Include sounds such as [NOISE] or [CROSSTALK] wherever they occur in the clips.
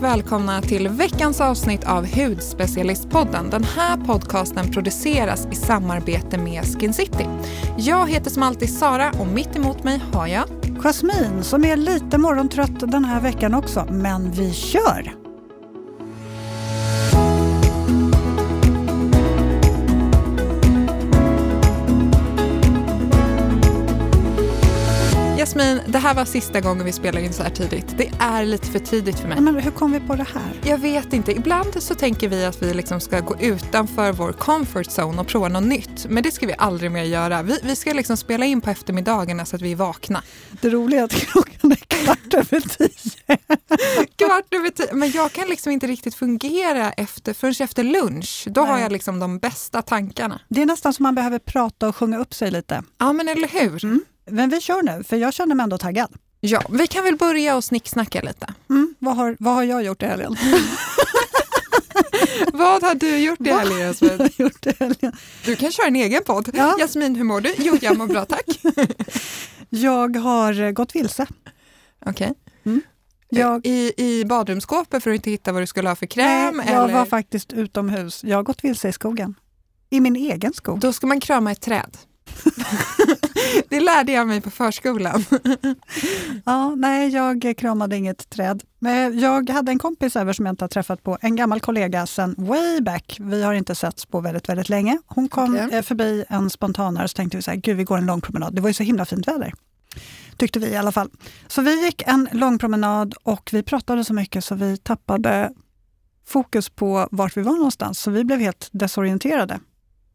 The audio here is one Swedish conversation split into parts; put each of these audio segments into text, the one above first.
Varmt välkomna till veckans avsnitt av Hudspecialistpodden. Den här podcasten produceras i samarbete med Skin City. Jag heter som alltid Sara och mitt emot mig har jag Jasmin som är lite morgontrött den här veckan också, men vi kör! Jasmin, det här var sista gången vi spelar in så här tidigt. Det är lite för tidigt för mig. Men hur kom vi på det här? Jag vet inte. Ibland så tänker vi att vi liksom ska gå utanför vår comfort zone och prova något nytt. Men det ska vi aldrig mer göra. Vi, vi ska liksom spela in på eftermiddagarna så att vi är vakna. Det roliga är att klockan är kvart över tio. kvart över tio. Men jag kan liksom inte riktigt fungera efter, förrän efter lunch. Då Nej. har jag liksom de bästa tankarna. Det är nästan som man behöver prata och sjunga upp sig lite. Ja, men eller hur? Mm. Men vi kör nu, för jag känner mig ändå taggad. Ja, vi kan väl börja och snicksnacka lite. Mm, vad, har, vad har jag gjort i helgen? [LAUGHS] vad har du gjort i helgen Jasmin? Du kan köra en egen podd. Ja. Jasmin, hur mår du? Jo, jag mår bra tack. [LAUGHS] jag har eh, gått vilse. Okej. Okay. Mm. Jag... I, I badrumsskåpet för att inte hitta vad du skulle ha för kräm? Nej, jag eller? var faktiskt utomhus. Jag har gått vilse i skogen. I min egen skog. Då ska man krama ett träd. [LAUGHS] det lärde jag mig på förskolan. [LAUGHS] ja, nej, jag kramade inget träd. Men jag hade en kompis över som jag inte har träffat på, en gammal kollega sedan way back. Vi har inte setts på väldigt, väldigt länge. Hon kom okay. Eh, förbi en spontanare och så tänkte vi så här, gud vi går en lång promenad. Det var ju så himla fint väder. Tyckte vi i alla fall. Så vi gick en lång promenad och vi pratade så mycket så vi tappade fokus på vart vi var någonstans. Så vi blev helt desorienterade.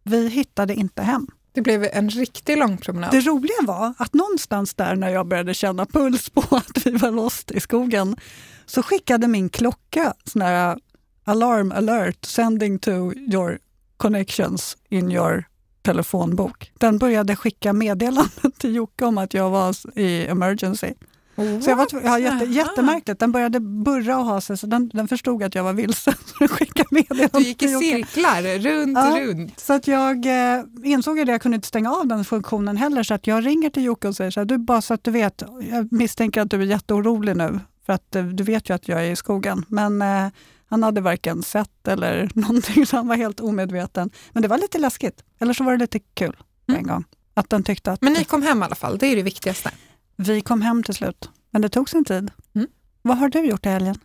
Vi hittade inte hem. Det blev en riktig lång promenad. Det roliga var att någonstans där när jag började känna puls på [LAUGHS] att vi var lost i skogen så skickade min klocka sån här äh, alarm alert sending to your connections in your telefonbok. Den började skicka meddelanden [LAUGHS] till Jocke om att jag var i emergency. Så jag var, ja, jätte, jättemärkligt. Den började burra och ha sig, så den, den förstod att jag var vilsen. [LAUGHS] Du gick i cirklar, runt, ja, runt. Så att jag eh, insåg att jag kunde inte stänga av den funktionen heller, så att jag ringer till Jocke och säger så här, du, bara så att du vet, jag misstänker att du är jätteorolig nu, för att eh, du vet ju att jag är i skogen. Men eh, han hade varken sett eller [LAUGHS] någonting, så han var helt omedveten. Men det var lite läskigt, eller så var det lite kul mm. en gång. Att den tyckte att... Men ni kom hem i alla fall, det är det viktigaste. Vi kom hem till slut, men det tog sin tid. Mm. Vad har du gjort i helgen?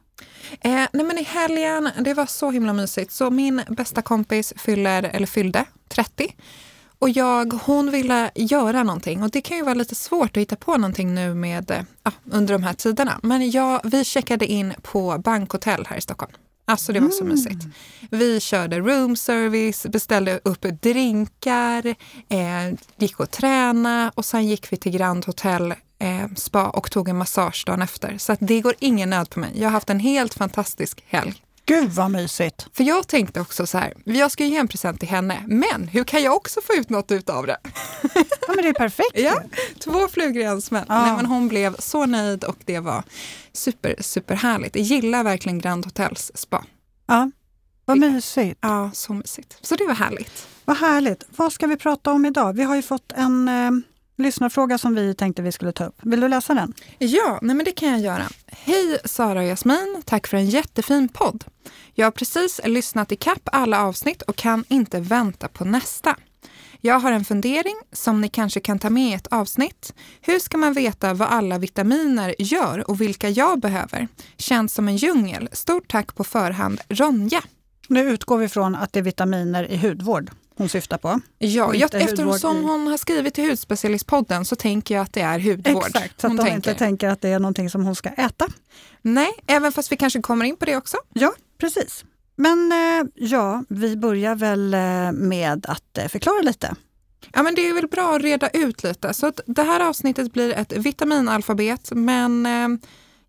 Eh, nej men I helgen, det var så himla mysigt. Så min bästa kompis fyller, eller fyllde 30. Och jag, hon ville göra någonting och det kan ju vara lite svårt att hitta på någonting nu med, eh, under de här tiderna. Men jag, vi checkade in på bankhotell här i Stockholm. Alltså det var så mm. mysigt. Vi körde room service, beställde upp drinkar, eh, gick och träna och sen gick vi till Grand Hotel eh, spa och tog en massage dagen efter. Så att det går ingen nöd på mig. Jag har haft en helt fantastisk helg. Gud vad mysigt! För jag tänkte också så här, jag ska ge en present till henne, men hur kan jag också få ut något utav det? [LAUGHS] Ja men det är perfekt Ja, två flugor i en smäll. Ja. Nej, men hon blev så nöjd och det var super, super härligt. Jag gillar verkligen Grand Hotels spa. Ja, vad mysigt. Ja, så mysigt. Så det var härligt. Vad härligt. Vad ska vi prata om idag? Vi har ju fått en eh, lyssnarfråga som vi tänkte vi skulle ta upp. Vill du läsa den? Ja, nej men det kan jag göra. Hej Sara och Jasmin, tack för en jättefin podd. Jag har precis lyssnat i kapp alla avsnitt och kan inte vänta på nästa. Jag har en fundering som ni kanske kan ta med i ett avsnitt. Hur ska man veta vad alla vitaminer gör och vilka jag behöver? Känns som en djungel. Stort tack på förhand, Ronja. Nu utgår vi från att det är vitaminer i hudvård hon syftar på. Ja, jag, eftersom hon har skrivit till Hudspecialistpodden så tänker jag att det är hudvård. Exakt, så att hon tänker. inte tänker att det är någonting som hon ska äta. Nej, även fast vi kanske kommer in på det också. Ja, precis. Men eh, ja, vi börjar väl eh, med att eh, förklara lite. Ja, men det är väl bra att reda ut lite. Så det här avsnittet blir ett vitaminalfabet, men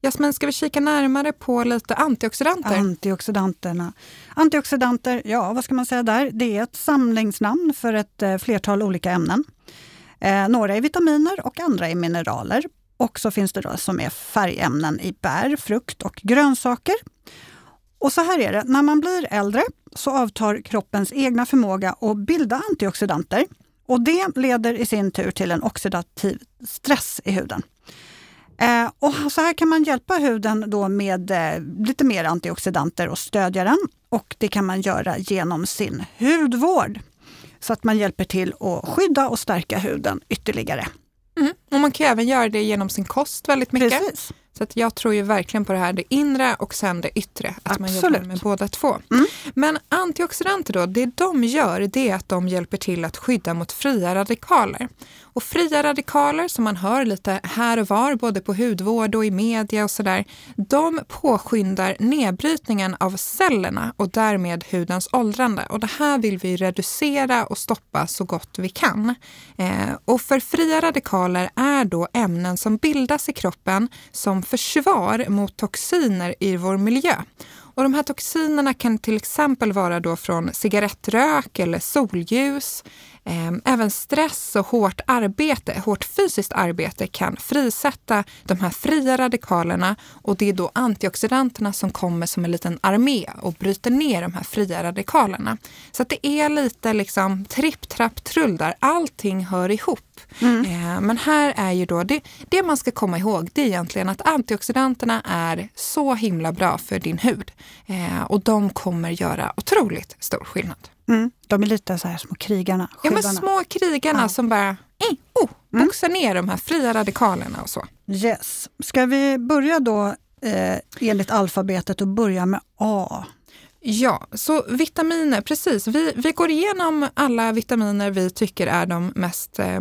Jasmin, ska vi kika närmare på lite antioxidanter? Antioxidanterna. Antioxidanter, ja vad ska man säga där? Det är ett samlingsnamn för ett eh, flertal olika ämnen. Eh, några är vitaminer och andra är mineraler. Och så finns det då som är färgämnen i bär, frukt och grönsaker. Och så här är det, när man blir äldre så avtar kroppens egna förmåga att bilda antioxidanter. Och det leder i sin tur till en oxidativ stress i huden. Eh, och så här kan man hjälpa huden då med eh, lite mer antioxidanter och stödja den. Och det kan man göra genom sin hudvård. Så att man hjälper till att skydda och stärka huden ytterligare. Mm. Och man kan även göra det genom sin kost väldigt mycket. Precis. Så att jag tror ju verkligen på det här, det inre och sen det yttre. Att Absolut. man jobbar med båda två. Mm. Men antioxidanter då, det de gör det är att de hjälper till att skydda mot fria radikaler. Och fria radikaler som man hör lite här och var, både på hudvård och i media och sådär, de påskyndar nedbrytningen av cellerna och därmed hudens åldrande. Och det här vill vi reducera och stoppa så gott vi kan. Eh, och för fria radikaler är då ämnen som bildas i kroppen som försvar mot toxiner i vår miljö. Och de här toxinerna kan till exempel vara då från cigarettrök eller solljus. Ehm, även stress och hårt arbete, hårt fysiskt arbete kan frisätta de här fria radikalerna och det är då antioxidanterna som kommer som en liten armé och bryter ner de här fria radikalerna. Så det är lite liksom tripp, trapp, trull där. Allting hör ihop. Mm. Ehm, men här är ju då, det, det man ska komma ihåg det är egentligen att antioxidanterna är så himla bra för din hud. Ehm, och de kommer göra otroligt stor skillnad. Mm. De är lite så här små krigarna. Ja, men små krigarna ja. som bara eh, oh, mm. boxar mm. ner de här fria radikalerna och så. Yes. Ska vi börja då eh, enligt alfabetet och börja med A? Ja, så vitaminer, precis. Vi, vi går igenom alla vitaminer vi tycker är de mest eh,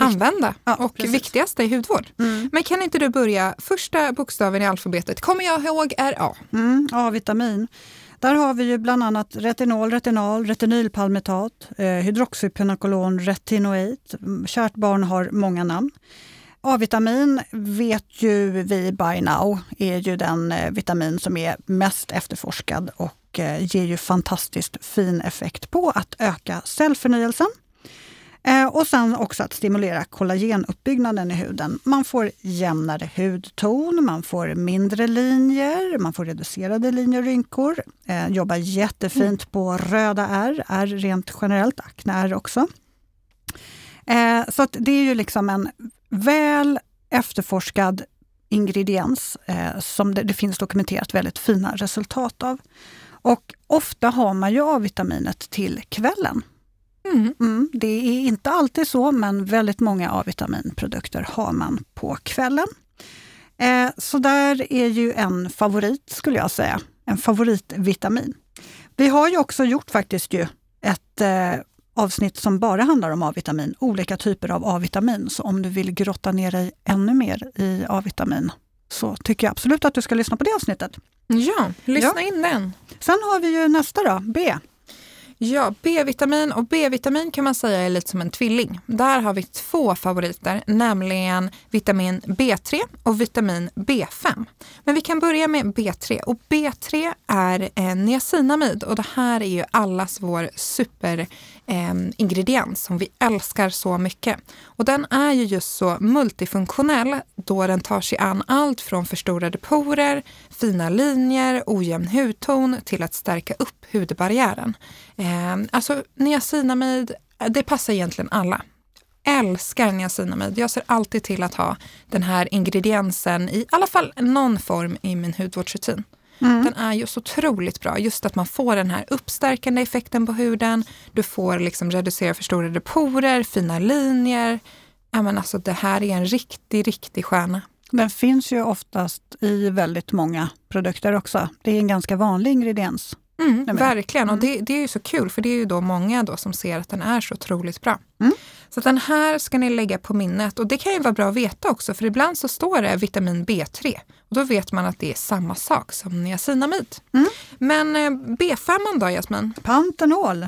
använda ja, och precis. viktigaste i hudvård. Mm. Men kan inte du börja, första bokstaven i alfabetet kommer jag ihåg är A. Mm, A-vitamin. Där har vi ju bland annat retinol, retinal, retinylpalmitat, eh, hydroxypenokolon, retinoid. Kärt barn har många namn. A-vitamin vet ju vi by now är ju den eh, vitamin som är mest efterforskad och eh, ger ju fantastiskt fin effekt på att öka cellförnyelsen Eh, och sen också att stimulera kollagenuppbyggnaden i huden. Man får jämnare hudton, man får mindre linjer, man får reducerade linjer och rynkor. Eh, jobbar jättefint mm. på röda ärr, är rent generellt, akneärr också. Eh, så det är ju liksom en väl efterforskad ingrediens eh, som det, det, finns dokumenterat väldigt fina resultat av. Och ofta har man ju A-vitaminet till kvällen. Mm. Mm, det är inte alltid så, men väldigt många A-vitaminprodukter har man på kvällen. Eh, så där är ju en favorit, skulle jag säga. En favoritvitamin. Vi har ju också gjort faktiskt ju ett eh, avsnitt som bara handlar om A-vitamin, olika typer av A-vitamin. Så om du vill grotta ner dig ännu mer i A-vitamin så tycker jag absolut att du ska lyssna på det avsnittet. Ja, lyssna ja. in den. Sen har vi ju nästa då, B. Ja, B-vitamin och B-vitamin kan man säga är lite som en tvilling. Där har vi två favoriter, nämligen vitamin B3 och vitamin B5. Men vi kan börja med B3 och B3 är eh, niacinamid och det här är ju allas vår super eh, som vi älskar så mycket. Och den är ju just så multifunktionell då den tar sig an allt från förstorade porer, fina linjer, ojämn hudton till att stärka upp hudbarriären. Eh, alltså niacinamid, det passar egentligen alla. Älskar niacinamid. Jag ser alltid till att ha den här ingrediensen i alla fall någon form i min hudvårdsrutin. Mm. Den är ju så otroligt bra. Just att man får den här uppstärkande effekten på huden. Du får liksom reducera förstorade porer, fina linjer. Ja, men alltså, det här är en riktig, riktig stjärna. Den finns ju oftast i väldigt många produkter också. Det är en ganska vanlig ingrediens. Mm, verkligen, mm. och det, det, är ju så kul för det är ju då många då som ser att den är så otroligt bra. Mm. Så den här ska ni lägga på minnet och det kan ju vara bra att veta också för ibland så står det vitamin B3 och då vet man att det är samma sak som niacinamid. Mm. Men eh, B5 då Jasmin? Pantenol.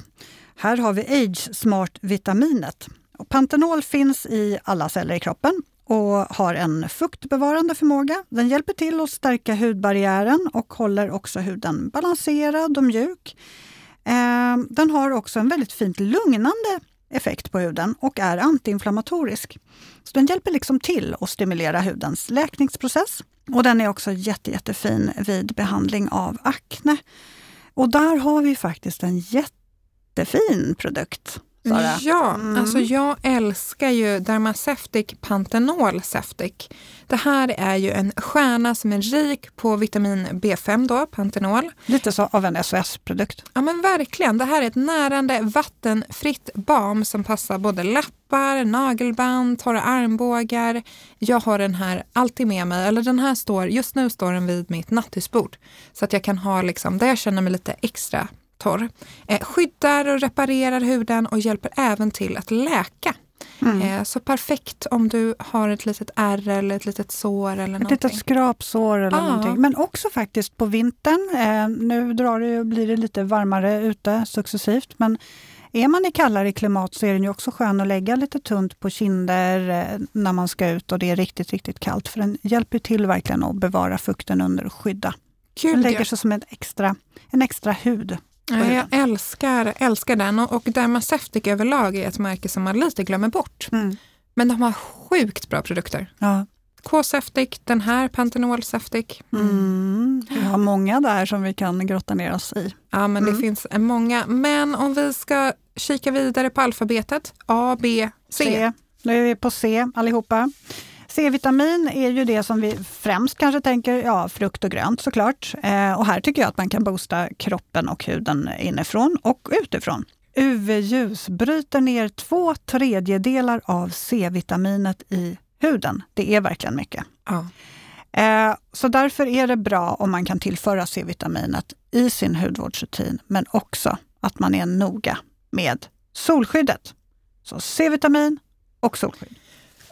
Här har vi Age Smart-vitaminet. Pantenol finns i alla celler i kroppen och har en fuktbevarande förmåga. Den hjälper till att stärka hudbarriären och håller också huden balanserad och mjuk. Ehm, den har också en väldigt fint lugnande effekt på huden och är antiinflammatorisk. Så den hjälper liksom till att stimulera hudens läkningsprocess. Och den är också jätte, jättefin vid behandling av akne. Och där har vi faktiskt en jättefin produkt Sara. Ja, mm. alltså jag älskar ju Dermaceutic Panthenol Septic. Det här är ju en stjärna som är rik på vitamin B5 då, Panthenol. Lite så av en SOS-produkt. Ja men verkligen. Det här är ett närande vattenfritt balm som passar både läppar, nagelband, torra armbågar. Jag har den här alltid med mig, eller den här står, just nu står den vid mitt nattduksbord. Så att jag kan ha liksom, där jag känner mig lite extra torr. Eh, skyddar och reparerar huden och hjälper även till att läka. Mm. Eh, så perfekt om du har ett litet ärr eller ett litet sår eller ett någonting. litet skrapsår eller ah. någonting. Men också faktiskt på vintern. Eh, nu drar det, blir det lite varmare ute successivt. Men är man i kallare klimat så är den ju också skön att lägga lite tunt på kinder eh, när man ska ut och det är riktigt, riktigt kallt. För den hjälper till verkligen att bevara fukten under och skydda. Kul, den lägger sig som en extra, en extra hud Ja, jag älskar, älskar den och, och Dermaceutic överlag är ett märke som man lite glömmer bort. Mm. Men de har sjukt bra produkter. Ja. K-Septic, den här Panthenol Septic. Mm. Vi har många där som vi kan grotta ner oss i. Ja, men det mm. finns många. Men om vi ska kika vidare på alfabetet, A, B, C. C. Nu är vi på C allihopa. C-vitamin är ju det som vi främst kanske tänker, ja frukt och grönt såklart. Eh, och här tycker jag att man kan boosta kroppen och huden inifrån och utifrån. UV-ljus bryter ner två tredjedelar av C-vitaminet i huden. Det är verkligen mycket. Ja. Eh, så därför är det bra om man kan tillföra C-vitaminet i sin hudvårdsrutin, men också att man är noga med solskyddet. Så C-vitamin och solskydd.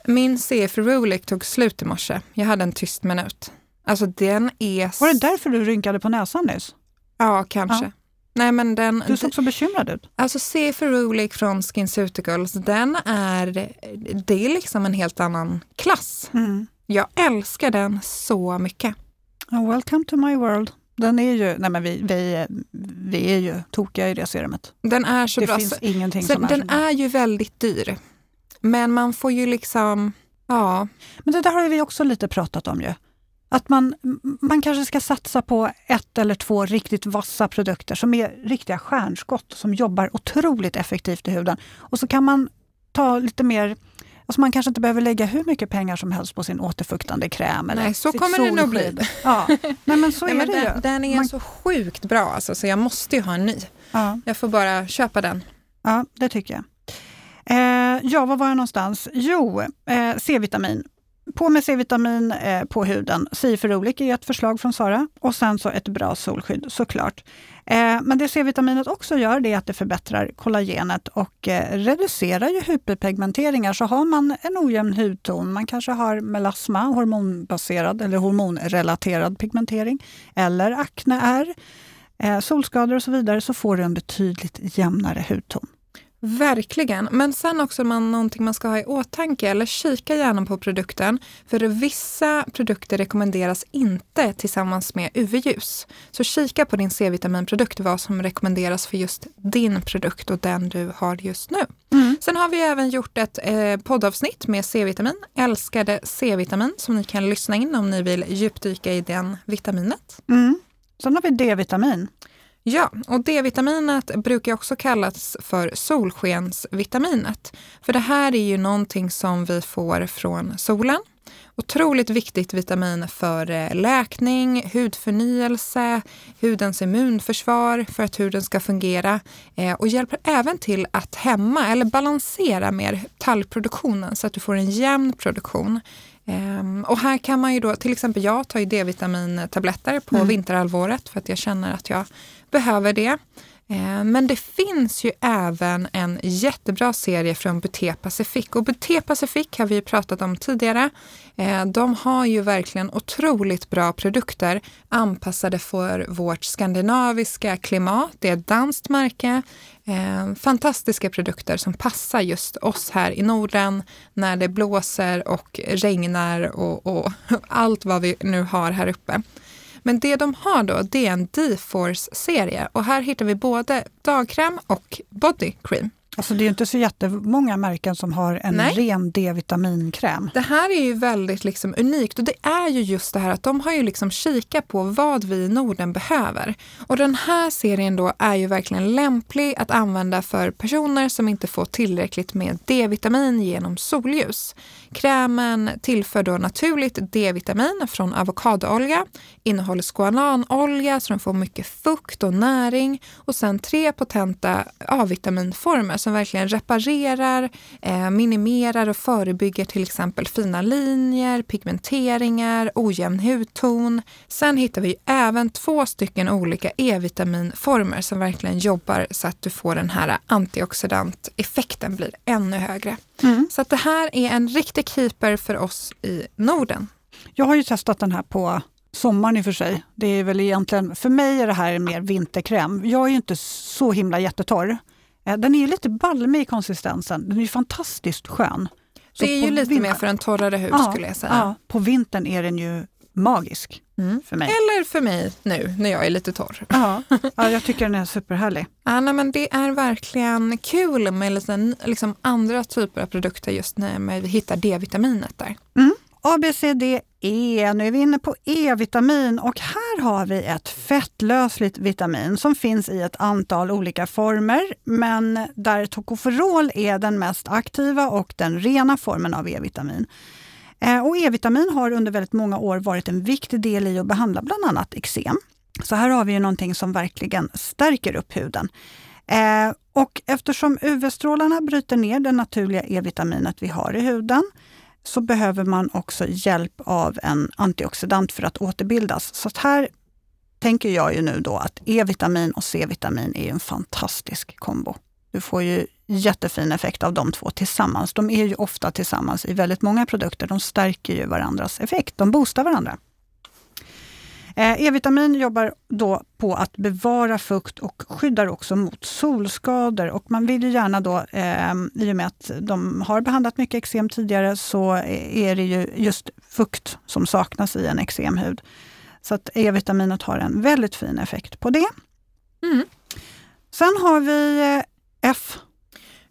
Min C för tog slut i morse. Jag hade en tyst minut. Alltså den är... Var det därför du rynkade på näsan nyss? Ja, kanske. Ja. Nej, men den, du såg så bekymrad ut. Alltså C för från SkinCeuticals, den är, det är liksom en helt annan klass. Mm. Jag älskar den så mycket. Welcome to my world. Den är ju, nej men vi, vi, vi är ju tokiga i det serumet. Den är så det bra. Finns ingenting så som är den är ju väldigt dyr. Men man får ju liksom, ja. Men det där har vi också lite pratat om ju. Att man, man kanske ska satsa på ett eller två riktigt vassa produkter som är riktiga stjärnskott som jobbar otroligt effektivt i huden. Och så kan man ta lite mer Alltså man kanske inte behöver lägga hur mycket pengar som helst på sin återfuktande kräm. Eller Nej, så kommer solskydd. det nog bli. Ja. Nej, men så Nej, är men det den, ju. Den är man... så sjukt bra alltså, så jag måste ju ha en ny. Ja. Jag får bara köpa den. Ja, det tycker jag. Eh, ja, var var jag någonstans? Jo, eh, C-vitamin. På med C-vitamin eh, på huden. Ciferolic är ett förslag från Sara. Och sen så ett bra solskydd såklart. Eh, men det C-vitaminet också gör det är att det förbättrar kollagenet och eh, reducerar ju hyperpigmenteringar. Så har man en ojämn hudton, man kanske har melasma, hormonbaserad eller hormonrelaterad pigmentering, eller akne är, eh, solskador och så vidare, så får du en betydligt jämnare hudton. Verkligen, men sen också man, någonting man ska ha i åtanke eller kika gärna på produkten. För vissa produkter rekommenderas inte tillsammans med UV-ljus. Så kika på din C-vitaminprodukt vad som rekommenderas för just din produkt och den du har just nu. Mm. Sen har vi även gjort ett eh, poddavsnitt med C-vitamin, älskade C-vitamin som ni kan lyssna in om ni vill djupdyka i den vitaminet. Mm. Sen har vi D-vitamin. Ja, och D-vitaminet brukar också kallas för solskensvitaminet. För det här är ju någonting som vi får från solen. Otroligt viktigt vitamin för eh, läkning, hudförnyelse, hudens immunförsvar för att huden ska fungera eh, och hjälper även till att hämma eller balansera mer talgproduktionen så att du får en jämn produktion. Um, och här kan man ju då, till exempel jag tar ju D-vitamintabletter på mm. vinterhalvåret för att jag känner att jag behöver det. Eh, men det finns ju även en jättebra serie från Buté Pacific och Buté Pacific har vi pratat om tidigare. Eh, de har ju verkligen otroligt bra produkter anpassade för vårt skandinaviska klimat. Det är ett danskt märke eh, fantastiska produkter som passar just oss här i Norden när det blåser och regnar och, och [LAUGHS] allt vad vi nu har här uppe. Men det de har då, det är en D-Force-serie och här hittar vi både dagkräm och bodycream. Alltså det är ju inte så jättemånga märken som har en Nej. ren D-vitaminkräm. Det här är ju väldigt liksom unikt och det är ju just det här att de har ju liksom kikat på vad vi i Norden behöver. Och den här serien då är ju verkligen lämplig att använda för personer som inte får tillräckligt med D-vitamin genom solljus. Krämen tillför då naturligt D-vitamin från avokadoolja, innehåller squalanolja så den får mycket fukt och näring och sen tre potenta A-vitaminformer som verkligen reparerar, eh, minimerar och förebygger till exempel fina linjer, pigmenteringar, ojämn hudton. Sen hittar vi även två stycken olika E-vitaminformer som verkligen jobbar så att du får den här antioxidanteffekten blir ännu högre. Mm. Så att det här är en riktig keeper för oss i Norden. Jag har ju testat den här på sommaren i och för sig. Det är väl egentligen, för mig är det här mer vinterkräm. Jag är ju inte så himla jättetorr. Eh, den är lite balmig i konsistensen. Den är fantastiskt skön. Så det är ju lite mer för en torrare hud ja, skulle jag säga. Ja, på vintern är den ju magisk mm. för mig. Eller för mig nu när jag är lite torr. Ja, ja jag tycker den är superhärlig. [LAUGHS] Ja, nej, men det är verkligen kul med lite, liksom andra typer av produkter just när vi hittar D-vitaminet där. Mm. ABCDE, nu är vi inne på E-vitamin och här har vi ett fettlösligt vitamin som finns i ett antal olika former, men där tokoferol är den mest aktiva och den rena formen av E-vitamin. Eh, och E-vitamin har under väldigt många år varit en viktig del i att behandla bland annat eksem. Så här har vi ju någonting som verkligen stärker upp huden. Eh, och eftersom UV-strålarna bryter ner det naturliga E-vitaminet vi har i huden så behöver man också hjälp av en antioxidant för att återbildas. Så här tänker jag ju nu då att E-vitamin och C-vitamin är en fantastisk kombo. Du får ju jättefin effekt av de två tillsammans. De är ju ofta tillsammans i väldigt många produkter. De stärker ju varandras effekt. De boostar varandra. Eh, E-vitamin jobbar då på att bevara fukt och skyddar också mot solskador. Och man vill ju gärna då, eh, i och med att de har behandlat mycket eksem tidigare, så är det ju just fukt som saknas i en eksemhud. Så att E-vitaminet har en väldigt fin effekt på det. Mm. Sen har vi eh, F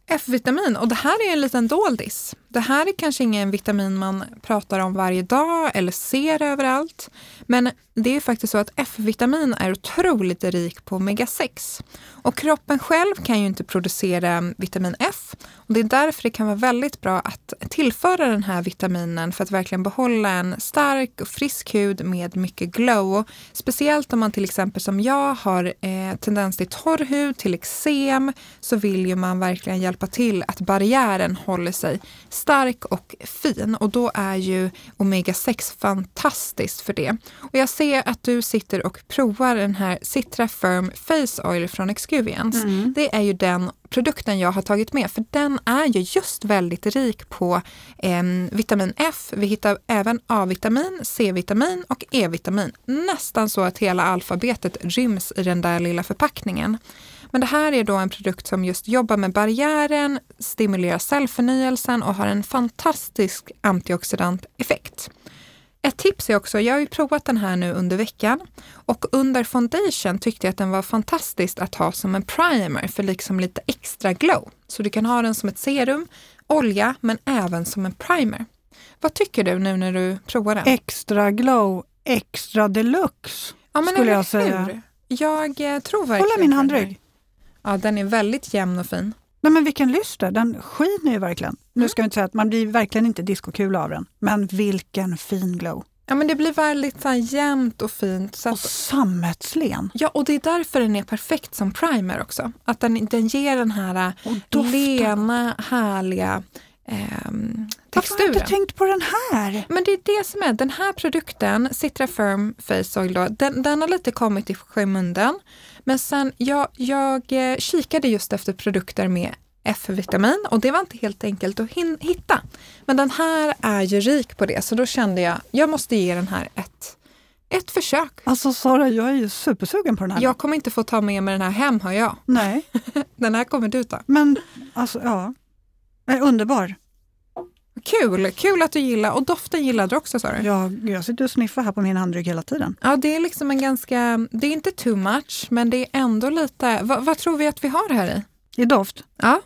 F-vitamin och det här är en liten doldis. Det här är kanske ingen vitamin man pratar om varje dag eller ser överallt. Men det är faktiskt så att F-vitamin är otroligt rik på omega-6. Och kroppen själv kan ju inte producera vitamin F. Och det är därför det kan vara väldigt bra att tillföra den här vitaminen för att verkligen behålla en stark och frisk hud med mycket glow. Speciellt om man till exempel som jag har eh, tendens till torr hud, till eksem, så vill ju man verkligen hjälpa till att barriären håller sig stark och fin. Och då är ju omega-6 fantastiskt för det. Och jag ser att du sitter och provar den här Citra Firm Face Oil från Excuvians. Mm. Det är ju den produkten jag har tagit med, för den är ju just väldigt rik på eh, vitamin F. Vi hittar även A-vitamin, C-vitamin och E-vitamin. Nästan så att hela alfabetet ryms i den där lilla förpackningen. Men det här är då en produkt som just jobbar med barriären, stimulerar cellförnyelsen och har en fantastisk antioxidant effekt. Ett tips är också, jag har ju provat den här nu under veckan och under foundation tyckte jag att den var fantastisk att ha som en primer för liksom lite extra glow. Så du kan ha den som ett serum, olja, men även som en primer. Vad tycker du nu när du provar den? Extra glow, extra deluxe ja, skulle jag säga. Jag eh, tror verkligen Kolla min handrygg. Ja, den är väldigt jämn och fin. Nej, men vilken lyster, den skiner ju verkligen. Nu ska vi inte säga att man blir verkligen inte diskokula av den, men vilken fin glow. Ja, men det blir väldigt så här, jämnt och fint. Så att, och sammetslen. Ja, och det är därför den är perfekt som primer också. Att den, den ger den här lena, härliga texturen. Varför har jag inte tänkt på den här? Men det är det som är, den här produkten, Citra Firm Face Oil, då, den, den har lite kommit i skymundan. Men sen, jag, jag eh, kikade just efter produkter med F-vitamin och det var inte helt enkelt att hitta. Men den här är ju rik på det så då kände jag, jag måste ge den här ett, ett försök. Alltså Sara, jag är ju supersugen på den här. Jag kommer inte få ta med mig den här hem har jag. Nej. [LAUGHS] den här kommer du ta. Men alltså ja, är underbar. Kul! Kul att du gillar och doften gillade du också sa du? Ja, jag sitter och sniffar här på min handdryck hela tiden. Ja, det är liksom en ganska, det är inte too much men det är ändå lite, vad, vad tror vi att vi har här i? I doft? Ja.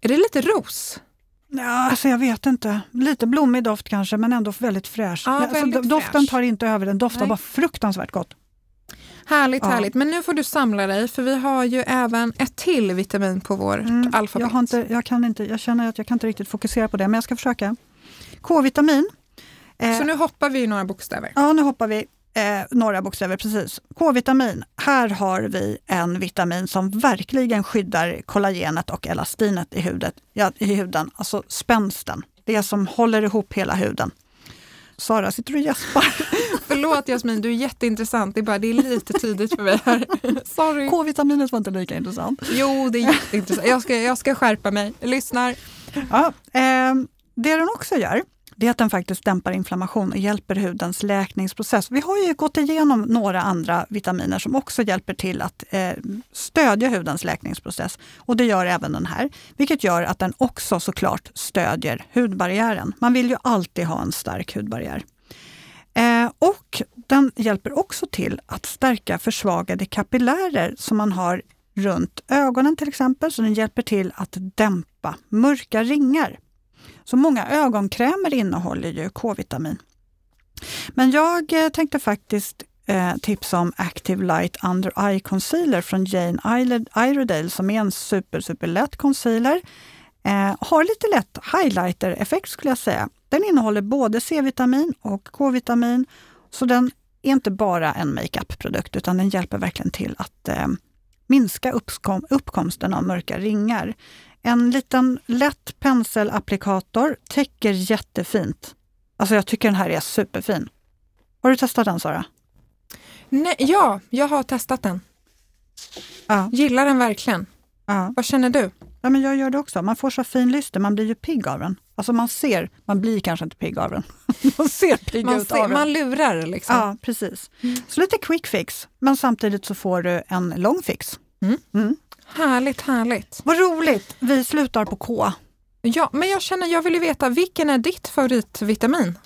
Är det lite ros? Ja, alltså jag vet inte. Lite blommig doft kanske, men ändå väldigt fräsch. Ja, alltså, väldigt doften fräsch. tar inte över, den doftar Nej. bara fruktansvärt gott. Härligt, Ja. härligt. Men nu får du samla dig för vi har ju även ett till vitamin på vårt Mm, alfabet. Jag, inte, jag, kan inte, jag känner att jag kan inte riktigt fokusera på det, men jag ska försöka. K-vitamin. Eh, Så nu hoppar vi några bokstäver. Ja, nu hoppar vi eh, några bokstäver precis. K-vitamin. Här har vi en vitamin som verkligen skyddar kollagenet och elastinet i, hudet, ja, i huden, alltså spänsten. Det som håller ihop hela huden. Sara, sitter du och gäspar? [LAUGHS] Förlåt Jasmin, du är jätteintressant. Det är bara det är lite tidigt för mig här. [LAUGHS] Sorry. K-vitaminet var inte lika intressant. Jo, det är jätteintressant. Jag ska, jag ska skärpa mig. Jag lyssnar. Ja, eh, det den också gör, det är att den faktiskt dämpar inflammation och hjälper hudens läkningsprocess. Vi har ju gått igenom några andra vitaminer som också hjälper till att eh, stödja hudens läkningsprocess. Och det gör även den här, vilket gör att den också såklart stödjer hudbarriären. Man vill ju alltid ha en stark hudbarriär. Eh, och den hjälper också till att stärka försvagade kapillärer som man har runt ögonen till exempel. Så den hjälper till att dämpa mörka ringar. Så många ögonkrämer innehåller ju K-vitamin. Men jag eh, tänkte faktiskt eh, tipsa om Active Light Under Eye Concealer från Jane Iredale- Iredale som är en super, super lätt concealer. Eh, har lite lätt highlighter-effekt skulle jag säga. Den innehåller både C-vitamin och K-vitamin. Så den är inte bara en makeup-produkt utan den hjälper verkligen till att eh, minska uppkom, uppkomsten av mörka ringar. En liten lätt penselapplikator täcker jättefint. Alltså jag tycker den här är superfin. Har du testat den Sara? Nej, ja, jag har testat den. Ja. Gillar den verkligen. ja. Vad känner du? Ja, men jag gör det också. Man får så fin lyster, man blir ju pigg av den. Alltså man ser, man blir kanske inte pigg av den. [LAUGHS] man ser pigg Man, ut ser, av den. man lurar liksom. Ja, precis. Så lite quick fix, men samtidigt så får du en lång fix. Mm. Mm. Härligt, härligt. Vad roligt! Vi slutar på K. Ja, men jag känner, jag vill ju veta, vilken är ditt favoritvitamin?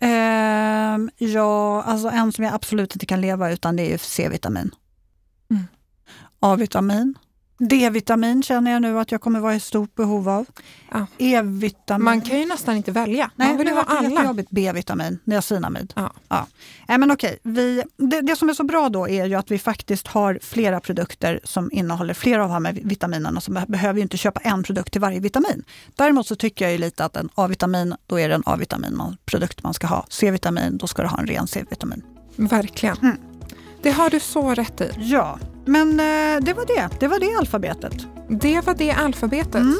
Ehm, ja, alltså en som jag absolut inte kan leva utan det är ju C-vitamin. Mm. A-vitamin. D-vitamin känner jag nu att jag kommer vara i stort behov av. Ja. E-vitamin. Man kan ju nästan inte välja. Nej, Man vill ju ha alla. B-vitamin, niacinamid. Ja. Ja. Nej, men okej, vi, det, det som är så bra då är ju att vi faktiskt har flera produkter som innehåller flera av de här vitaminerna. Så man behöver ju inte köpa en produkt till varje vitamin. Däremot så tycker jag ju lite att en A-vitamin, då är det en A-vitamin-produkt man ska ha. C-vitamin, då ska du ha en ren C-vitamin. Verkligen. Mm. Det har du så rätt i. Ja, men eh, det var det. Det var det alfabetet. Det var det alfabetet. Mm.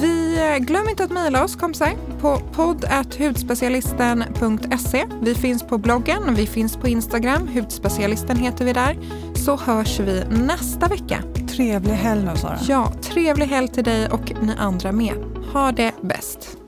Vi eh, glöm inte att mejla oss kompisar på podd.hudspecialisten.se. Vi finns på bloggen, vi finns på Instagram, hudspecialisten heter vi där. Så hörs vi nästa vecka. Trevlig helg nu Sara. Ja, trevlig helg till dig och ni andra med. Ha det bäst.